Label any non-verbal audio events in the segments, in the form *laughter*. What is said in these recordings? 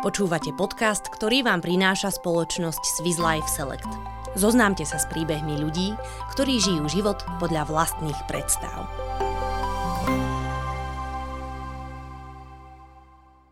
Počúvate podcast, ktorý vám prináša spoločnosť Swiss Life Select. Zoznámte sa s príbehmi ľudí, ktorí žijú život podľa vlastných predstav.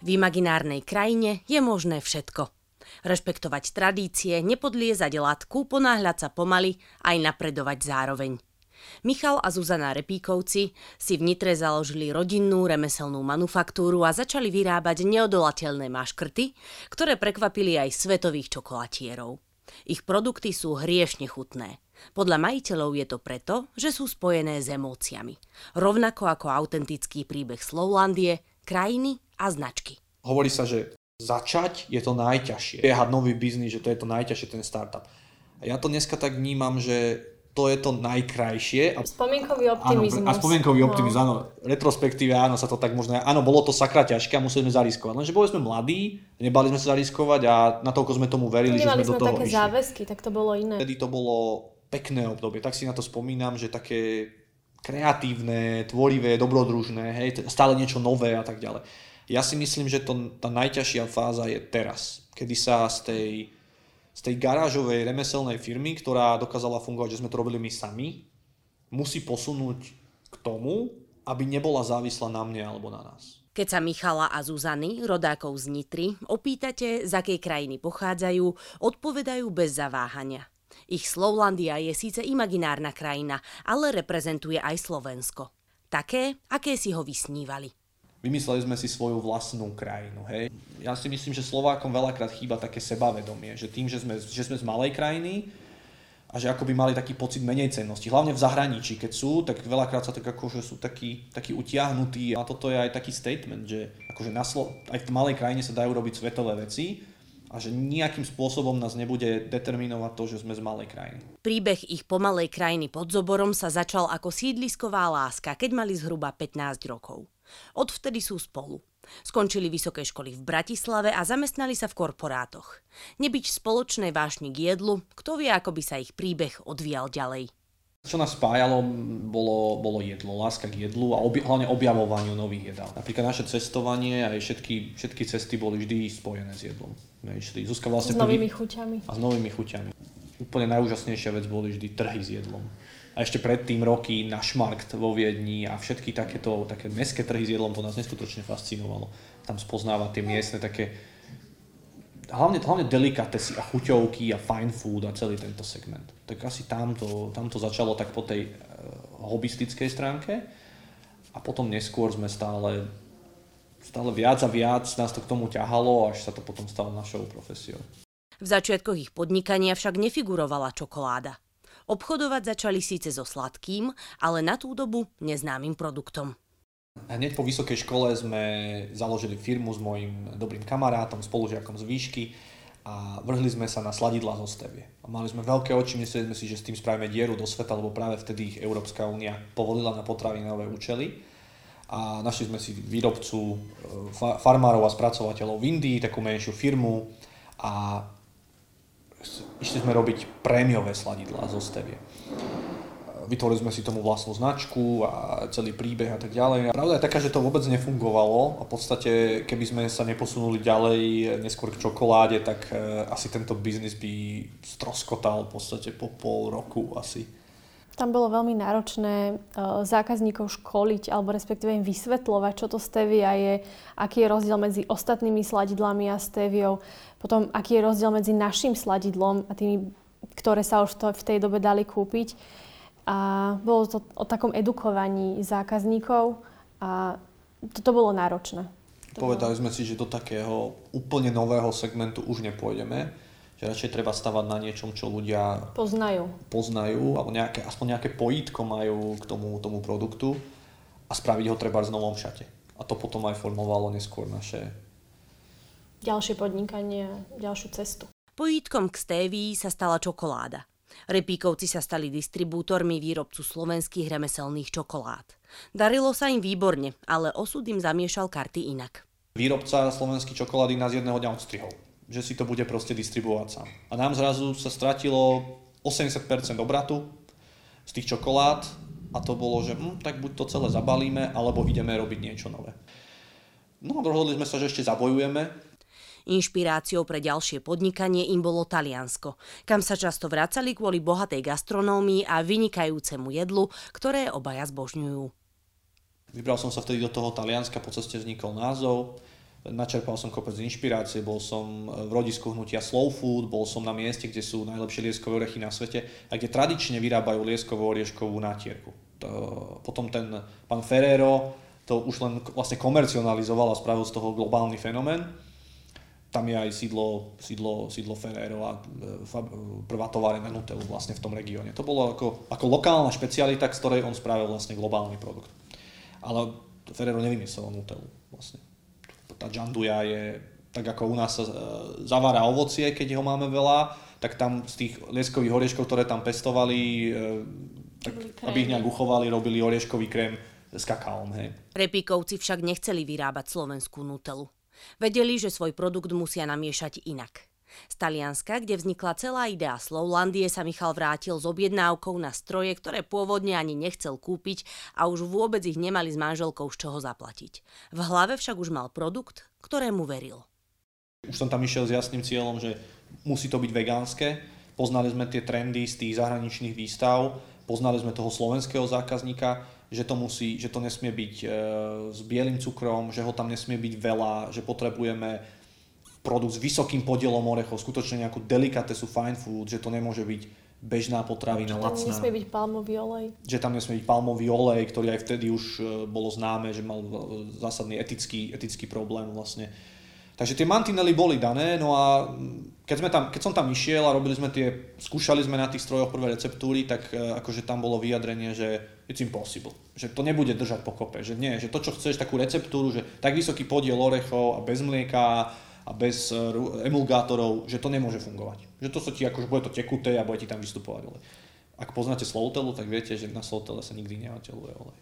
V imaginárnej krajine je možné všetko. Rešpektovať tradície, nepodliezať latku, ponáhľať sa pomaly, aj napredovať zároveň. Michal a Zuzana Repíkovci si v Nitre založili rodinnú remeselnú manufaktúru a začali vyrábať neodolateľné maškrty, ktoré prekvapili aj svetových čokolatierov. Ich produkty sú hriešne chutné. Podľa majiteľov je to preto, že sú spojené s emóciami. Rovnako ako autentický príbeh Slovlandie, krajiny a značky. Hovorí sa, že začať je to najťažšie. Biehať nový biznis, že to je to najťažšie, ten startup. A ja to dneska tak vnímam, že to je to najkrajšie. Spomienkový optimizmus. Áno, a spomienkový no. optimizmus, áno. Retrospektíve, áno, sa to tak možno... Áno, bolo to sakra ťažké a museli sme zariskovať. Lenže boli sme mladí, nebali sme sa zariskovať a na toľko sme tomu verili, Nemali že sme, sme do toho také išli. záväzky, tak to bolo iné. Vtedy to bolo pekné obdobie, tak si na to spomínam, že také kreatívne, tvorivé, dobrodružné, hej, stále niečo nové a tak ďalej. Ja si myslím, že to, tá najťažšia fáza je teraz, kedy sa z tej z tej garážovej remeselnej firmy, ktorá dokázala fungovať, že sme to robili my sami, musí posunúť k tomu, aby nebola závislá na mne alebo na nás. Keď sa Michala a Zuzany, rodákov z Nitry, opýtate, z akej krajiny pochádzajú, odpovedajú bez zaváhania. Ich Slovlandia je síce imaginárna krajina, ale reprezentuje aj Slovensko. Také, aké si ho vysnívali. Vymysleli sme si svoju vlastnú krajinu. Hej. Ja si myslím, že Slovákom veľakrát chýba také sebavedomie, že tým, že sme, že sme z malej krajiny a že akoby mali taký pocit menej cennosti. Hlavne v zahraničí, keď sú, tak veľakrát sa tak ako, sú takí, takí utiahnutí. A toto je aj taký statement, že akože na Slo- aj v malej krajine sa dajú robiť svetové veci a že nejakým spôsobom nás nebude determinovať to, že sme z malej krajiny. Príbeh ich pomalej krajiny pod Zoborom sa začal ako sídlisková láska, keď mali zhruba 15 rokov. Odvtedy sú spolu. Skončili vysoké školy v Bratislave a zamestnali sa v korporátoch. Nebyť spoločnej vášni k jedlu, kto vie, ako by sa ich príbeh odvíjal ďalej. Čo nás spájalo, bolo, bolo jedlo, láska k jedlu a obja, hlavne objavovaniu nových jedál. Napríklad naše cestovanie a všetky, všetky cesty boli vždy spojené s jedlom. Zuzka vlastne s novými chuťami. A s novými chuťami. Úplne najúžasnejšia vec boli vždy trhy s jedlom a ešte predtým roky na Šmarkt vo Viedni a všetky takéto také mestské trhy s jedlom, to nás neskutočne fascinovalo. Tam spoznávať tie miestne také hlavne, hlavne delikatesy a chuťovky a fine food a celý tento segment. Tak asi tam to, tam to začalo tak po tej uh, hobistickej stránke a potom neskôr sme stále stále viac a viac nás to k tomu ťahalo, až sa to potom stalo našou profesiou. V začiatkoch ich podnikania však nefigurovala čokoláda. Obchodovať začali síce so sladkým, ale na tú dobu neznámym produktom. Hneď po vysokej škole sme založili firmu s mojim dobrým kamarátom, spolužiakom z výšky a vrhli sme sa na sladidla zo stevie. A mali sme veľké oči, mysleli sme si, že s tým spravíme dieru do sveta, lebo práve vtedy ich Európska únia povolila na potravinové účely. A našli sme si výrobcu, e, farmárov a spracovateľov v Indii, takú menšiu firmu a išli sme robiť prémiové sladidlá zo stevie. Vytvorili sme si tomu vlastnú značku a celý príbeh a tak ďalej. Pravda je taká, že to vôbec nefungovalo a v podstate, keby sme sa neposunuli ďalej neskôr k čokoláde, tak e, asi tento biznis by stroskotal v podstate po pol roku asi. Tam bolo veľmi náročné e, zákazníkov školiť alebo respektíve im vysvetľovať, čo to stevia je, aký je rozdiel medzi ostatnými sladidlami a steviou, potom aký je rozdiel medzi našim sladidlom a tými, ktoré sa už to v tej dobe dali kúpiť. A bolo to o takom edukovaní zákazníkov a toto bolo náročné. Povedali sme si, že do takého úplne nového segmentu už nepôjdeme, že radšej treba stavať na niečom, čo ľudia poznajú, poznajú alebo nejaké, aspoň nejaké pojítko majú k tomu, tomu produktu a spraviť ho treba v novom šate. A to potom aj formovalo neskôr naše ďalšie podnikanie, ďalšiu cestu. Pojítkom k stévii sa stala čokoláda. Repíkovci sa stali distribútormi výrobcu slovenských remeselných čokolád. Darilo sa im výborne, ale osud im zamiešal karty inak. Výrobca slovenských čokolády nás jedného dňa odstrihol, že si to bude proste distribuovať sám. A nám zrazu sa stratilo 80% obratu z tých čokolád a to bolo, že hm, tak buď to celé zabalíme, alebo ideme robiť niečo nové. No a rozhodli sme sa, že ešte zabojujeme Inšpiráciou pre ďalšie podnikanie im bolo Taliansko, kam sa často vracali kvôli bohatej gastronómii a vynikajúcemu jedlu, ktoré obaja zbožňujú. Vybral som sa vtedy do toho Talianska, po ceste vznikol názov. Načerpal som kopec inšpirácie, bol som v rodisku hnutia Slow Food, bol som na mieste, kde sú najlepšie lieskové orechy na svete a kde tradične vyrábajú lieskovú orieškovú natierku. Potom ten pán Ferrero to už len vlastne komercionalizoval a spravil z toho globálny fenomén. Tam je aj sídlo, sídlo, sídlo Ferrero a e, prvá továreň na Nutellu vlastne v tom regióne. To bolo ako, ako lokálna špecialita, z ktorej on spravil vlastne globálny produkt. Ale Ferrero nevymyslel Nutellu vlastne tá džanduja je, tak ako u nás sa e, zavára ovocie, keď ho máme veľa, tak tam z tých lieskových orieškov, ktoré tam pestovali, e, tak, aby ich nejak uchovali, robili orieškový krém s kakaom. Hej. Repíkovci však nechceli vyrábať slovenskú nutelu. Vedeli, že svoj produkt musia namiešať inak. Z Talianska, kde vznikla celá idea Slowlandie, sa Michal vrátil s objednávkou na stroje, ktoré pôvodne ani nechcel kúpiť a už vôbec ich nemali s manželkou z čoho zaplatiť. V hlave však už mal produkt, ktorému veril. Už som tam išiel s jasným cieľom, že musí to byť vegánske. Poznali sme tie trendy z tých zahraničných výstav, poznali sme toho slovenského zákazníka, že to, musí, že to nesmie byť e, s bielým cukrom, že ho tam nesmie byť veľa, že potrebujeme produkt s vysokým podielom orechov, skutočne nejakú delikatesu fine food, že to nemôže byť bežná potravina, lacná. Že tam nesmie byť palmový olej. Že tam nesmie byť palmový olej, ktorý aj vtedy už e, bolo známe, že mal zásadný etický, etický problém vlastne. Takže tie mantinely boli dané, no a keď, sme tam, keď som tam išiel a robili sme tie, skúšali sme na tých strojoch prvé receptúry, tak e, akože tam bolo vyjadrenie, že it's impossible, že to nebude držať pokope, že nie, že to, čo chceš, takú receptúru, že tak vysoký podiel orechov a bez mlieka a bez e, emulgátorov, že to nemôže fungovať. Že to sa ti, akože bude to tekuté a bude ti tam vystupovať olej. Ak poznáte Slowtelu, tak viete, že na Slowtele sa nikdy neoteluje olej.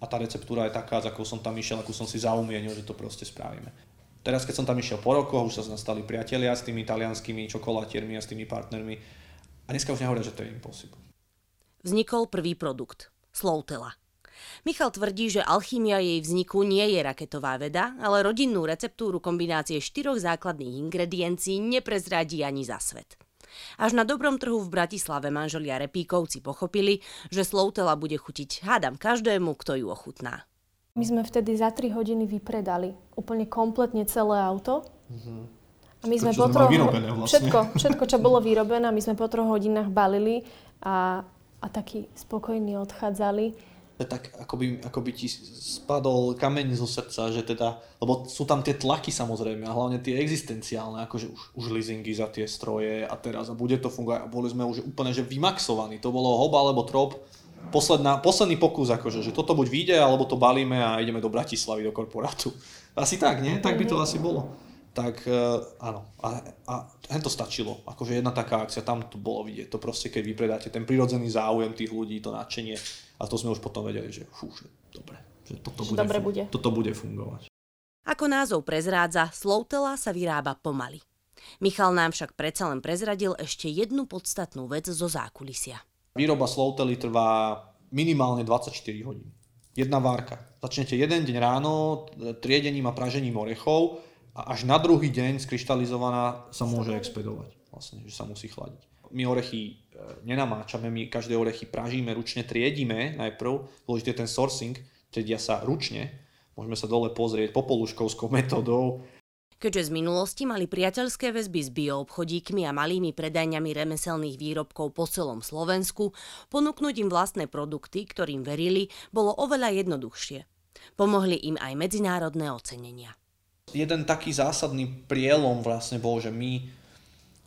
A tá receptúra je taká, za akou som tam išiel, akú som si zaumienil, že to proste spravíme. Teraz, keď som tam išiel po rokoch, už sa stali priatelia s tými italianskými čokolátiermi a s tými partnermi. A dneska už nehovoria, že to je impossible. Vznikol prvý produkt. Slowtela. Michal tvrdí, že alchímia jej vzniku nie je raketová veda, ale rodinnú receptúru kombinácie štyroch základných ingrediencií neprezradí ani za svet. Až na dobrom trhu v Bratislave manželia Repíkovci pochopili, že Slowtela bude chutiť hádam každému, kto ju ochutná. My sme vtedy za 3 hodiny vypredali úplne kompletne celé auto. Mm-hmm. A my sme po troch... Vlastne. Všetko, *laughs* všetko, čo bolo vyrobené, my sme po troch hodinách balili a, a takí spokojní odchádzali tak ako by, ako by ti spadol kameň zo srdca, že teda, lebo sú tam tie tlaky samozrejme a hlavne tie existenciálne, akože už, už leasingy za tie stroje a teraz a bude to fungovať a boli sme už úplne že vymaxovaní, to bolo hob alebo trop, posledná, posledný pokus akože, že toto buď vyjde alebo to balíme a ideme do Bratislavy do korporátu. *laughs* Asi tak, nie? Tak by to asi bolo tak uh, áno. A, a to stačilo. Akože jedna taká akcia, tam to bolo vidieť. To proste, keď vypredáte ten prirodzený záujem tých ľudí, to nadšenie. A to sme už potom vedeli, že fú, že dobre. Že toto, bude, dobre bude. toto bude fungovať. Ako názov prezrádza, Slowtela sa vyrába pomaly. Michal nám však predsa len prezradil ešte jednu podstatnú vec zo zákulisia. Výroba Slowtely trvá minimálne 24 hodín. Jedna várka. Začnete jeden deň ráno triedením a pražením orechov, a až na druhý deň skryštalizovaná sa môže expedovať. Vlastne, že sa musí chladiť. My orechy e, nenamáčame, my každé orechy pražíme, ručne triedíme najprv, dôležité je ten sourcing, triedia sa ručne, môžeme sa dole pozrieť popoluškovskou *laughs* metodou. Keďže z minulosti mali priateľské väzby s bioobchodíkmi a malými predajňami remeselných výrobkov po celom Slovensku, ponúknuť im vlastné produkty, ktorým verili, bolo oveľa jednoduchšie. Pomohli im aj medzinárodné ocenenia jeden taký zásadný prielom vlastne bol, že my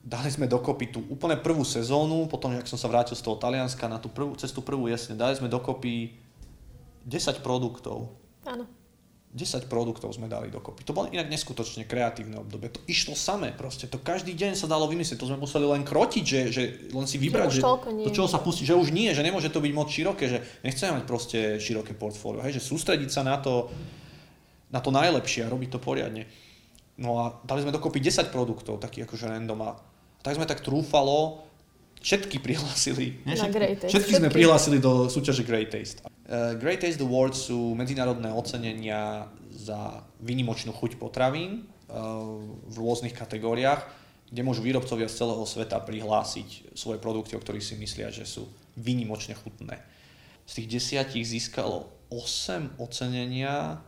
dali sme dokopy tú úplne prvú sezónu, potom, ak som sa vrátil z toho Talianska na tú prvú, cez tú prvú jesne, dali sme dokopy 10 produktov. Áno. 10 produktov sme dali dokopy. To bolo inak neskutočne kreatívne obdobie. To išlo samé proste. To každý deň sa dalo vymyslieť. To sme museli len krotiť, že, že len si vybrať, že, to čo sa pustí, že už nie, že nemôže to byť moc široké, že nechceme mať proste široké portfólio. Hej, že sústrediť sa na to, na to najlepšie a robiť to poriadne. No a dali sme dokopy 10 produktov, takých akože random a tak sme tak trúfalo, všetky prihlásili. Nie, všetky, Great Taste. Všetky, všetky sme prihlásili do súťaže Great Taste. Uh, Great Taste Awards sú medzinárodné ocenenia za výnimočnú chuť potravín. v rôznych kategóriách, kde môžu výrobcovia z celého sveta prihlásiť svoje produkty, o ktorých si myslia, že sú výnimočne chutné. Z tých desiatich získalo 8 ocenenia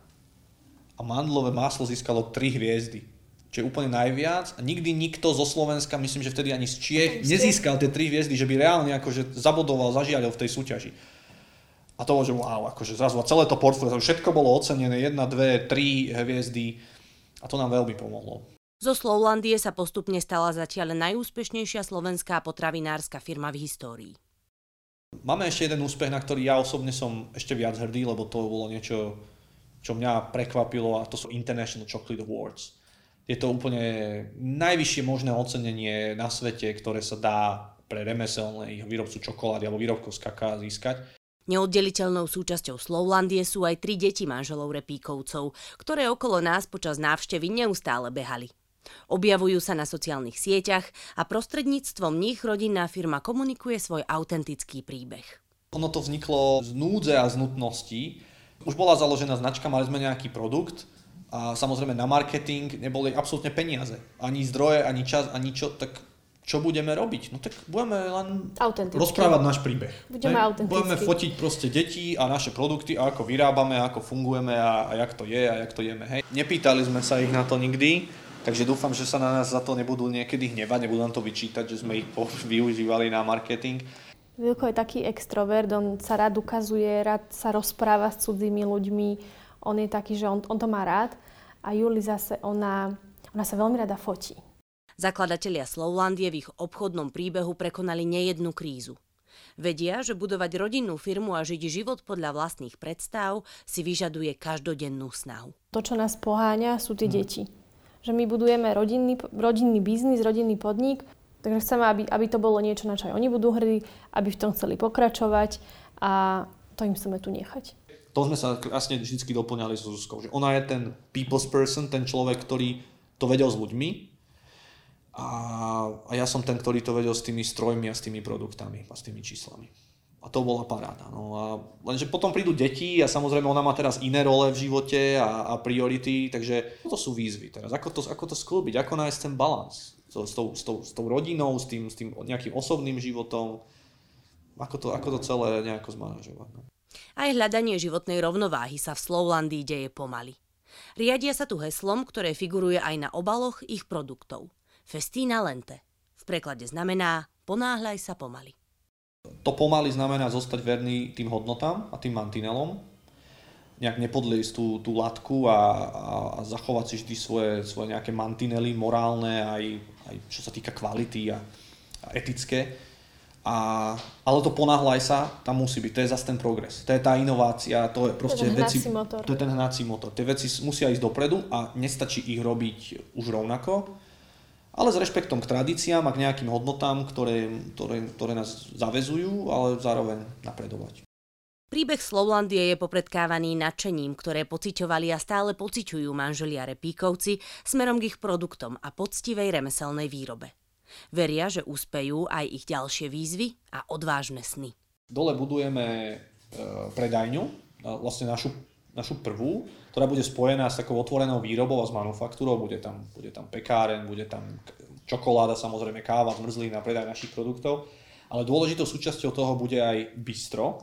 a mandlové maslo získalo 3 hviezdy čo je úplne najviac. A nikdy nikto zo Slovenska, myslím, že vtedy ani z Čiech, nezískal tie tri hviezdy, že by reálne akože zabodoval, zažiaril v tej súťaži. A to bolo, že wow, akože zrazu a celé to portfólio, všetko bolo ocenené, jedna, dve, tri hviezdy a to nám veľmi pomohlo. Zo Slovlandie sa postupne stala zatiaľ najúspešnejšia slovenská potravinárska firma v histórii. Máme ešte jeden úspech, na ktorý ja osobne som ešte viac hrdý, lebo to bolo niečo, čo mňa prekvapilo a to sú International Chocolate Awards je to úplne najvyššie možné ocenenie na svete, ktoré sa dá pre remeselných výrobcu čokolády alebo výrobkov z kaká získať. Neoddeliteľnou súčasťou Slowlandie sú aj tri deti manželov Repíkovcov, ktoré okolo nás počas návštevy neustále behali. Objavujú sa na sociálnych sieťach a prostredníctvom nich rodinná firma komunikuje svoj autentický príbeh. Ono to vzniklo z núdze a z nutnosti. Už bola založená značka, mali sme nejaký produkt a samozrejme na marketing neboli absolútne peniaze. Ani zdroje, ani čas, ani čo, tak čo budeme robiť? No tak budeme len rozprávať náš príbeh. Budeme ne? Budeme fotiť proste deti a naše produkty a ako vyrábame, ako fungujeme a, a jak to je a jak to jeme. Hej. Nepýtali sme sa ich na to nikdy, takže dúfam, že sa na nás za to nebudú niekedy hnevať, nebudú nám to vyčítať, že sme ich *laughs* využívali na marketing. Vilko je taký extrovert, on sa rád ukazuje, rád sa rozpráva s cudzími ľuďmi, on je taký, že on, on to má rád a Juli zase, ona, ona sa veľmi rada fotí. Zakladatelia Slowlandie v ich obchodnom príbehu prekonali nejednú krízu. Vedia, že budovať rodinnú firmu a žiť život podľa vlastných predstav si vyžaduje každodennú snahu. To, čo nás poháňa, sú tie hm. deti. Že my budujeme rodinný, rodinný biznis, rodinný podnik, takže chceme, aby, aby to bolo niečo, na čo aj oni budú hrdí, aby v tom chceli pokračovať a to im chceme tu nechať to sme sa krásne vždy doplňali so Zuzkou, že ona je ten people's person, ten človek, ktorý to vedel s ľuďmi a, a ja som ten, ktorý to vedel s tými strojmi a s tými produktami a s tými číslami. A to bola paráda. No a lenže potom prídu deti a samozrejme ona má teraz iné role v živote a, a priority, takže to sú výzvy teraz. Ako to, ako to sklbiť, ako nájsť ten balans s, s, tou, s, tou, s tou rodinou, s tým, s tým nejakým osobným životom, ako to, ako to celé nejako zmanažovať. No. Aj hľadanie životnej rovnováhy sa v Slowlandii deje pomaly. Riadia sa tu heslom, ktoré figuruje aj na obaloch ich produktov. Festina lente. V preklade znamená ponáhľaj sa pomaly. To pomaly znamená zostať verný tým hodnotám a tým mantinelom, nejak nepodliesť tú, tú latku a, a, a zachovať si vždy svoje, svoje nejaké mantinely morálne, aj, aj čo sa týka kvality a, a etické a, ale to ponáhľaj sa, tam musí byť, to je zase ten progres. To je tá inovácia, to je proste to je veci, motor. to je ten hnací motor. Tie veci musia ísť dopredu a nestačí ich robiť už rovnako, ale s rešpektom k tradíciám a k nejakým hodnotám, ktoré, ktoré, ktoré nás zavezujú, ale zároveň napredovať. Príbeh Slovlandie je popredkávaný nadšením, ktoré pociťovali a stále pociťujú manželia Repíkovci smerom k ich produktom a poctivej remeselnej výrobe. Veria, že úspejú aj ich ďalšie výzvy a odvážne sny. Dole budujeme e, predajňu, vlastne našu, našu prvú, ktorá bude spojená s takou otvorenou výrobou a s manufaktúrou. Bude tam, bude tam pekáren, bude tam čokoláda, samozrejme káva, zmrzlina, predaj našich produktov. Ale dôležitou súčasťou toho bude aj bistro.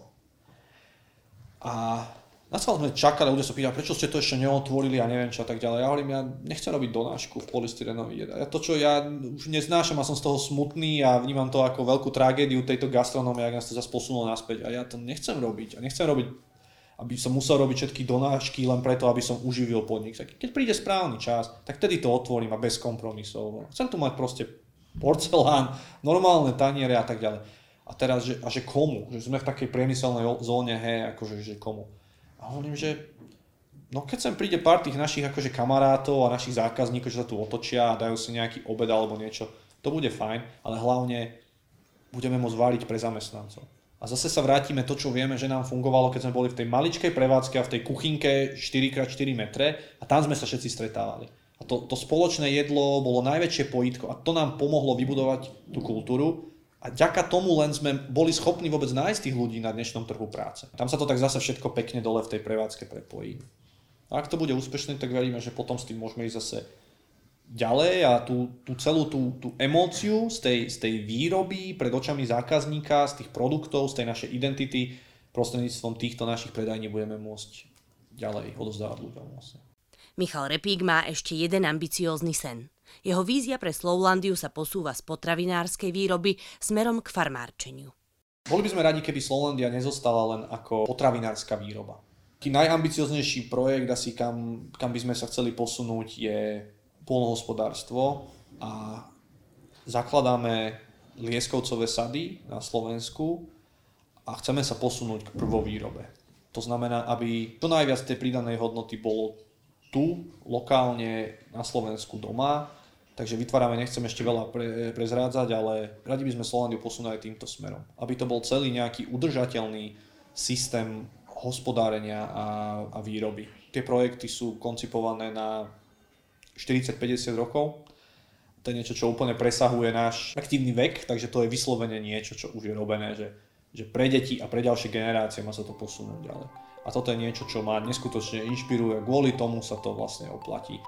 A na celom sme čakali, ľudia sa pýtali, prečo ste to ešte neotvorili a neviem čo a tak ďalej. Ja hovorím, ja nechcem robiť donášku v polystyrenovi. Ja to, čo ja už neznášam a som z toho smutný a vnímam to ako veľkú tragédiu tejto gastronómie, ak nás to zase posunulo naspäť. A ja to nechcem robiť. A nechcem robiť, aby som musel robiť všetky donášky len preto, aby som uživil podnik. Keď príde správny čas, tak vtedy to otvorím a bez kompromisov. Chcem tu mať proste porcelán, normálne taniere a tak ďalej. A teraz, že, a že komu? Že sme v takej priemyselnej zóne, hej, akože, že komu? A hovorím, že no keď sem príde pár tých našich akože kamarátov a našich zákazníkov, že sa tu otočia a dajú si nejaký obed alebo niečo, to bude fajn, ale hlavne budeme môcť váriť pre zamestnancov. A zase sa vrátime to, čo vieme, že nám fungovalo, keď sme boli v tej maličkej prevádzke a v tej kuchynke 4x4 metre a tam sme sa všetci stretávali. A to, to spoločné jedlo bolo najväčšie pojitko a to nám pomohlo vybudovať tú kultúru a ďaka tomu len sme boli schopní vôbec nájsť tých ľudí na dnešnom trhu práce. Tam sa to tak zase všetko pekne dole v tej prevádzke prepojí. A ak to bude úspešné, tak veríme, že potom s tým môžeme ísť zase ďalej a tú, tú celú tú, tú emóciu z tej, z tej výroby pred očami zákazníka, z tých produktov, z tej našej identity prostredníctvom týchto našich predajní budeme môcť ďalej odozdávať ľuďom vlastne. Michal Repík má ešte jeden ambiciózny sen. Jeho vízia pre Slowlandiu sa posúva z potravinárskej výroby smerom k farmárčeniu. Boli by sme radi, keby Slowlandia nezostala len ako potravinárska výroba. Taký najambicioznejší projekt, asi kam, kam by sme sa chceli posunúť, je polnohospodárstvo a zakladáme lieskovcové sady na Slovensku a chceme sa posunúť k prvovýrobe. To znamená, aby čo najviac tej pridanej hodnoty bolo tu, lokálne, na Slovensku doma. Takže vytvárame, nechcem ešte veľa pre, prezrádzať, ale radi by sme Slovendiu posunuli aj týmto smerom. Aby to bol celý nejaký udržateľný systém hospodárenia a, a výroby. Tie projekty sú koncipované na 40-50 rokov. To je niečo, čo úplne presahuje náš aktívny vek, takže to je vyslovene niečo, čo už je robené, že, že pre deti a pre ďalšie generácie má sa to posunúť ďalej. A toto je niečo, čo ma neskutočne inšpiruje, kvôli tomu sa to vlastne oplatí.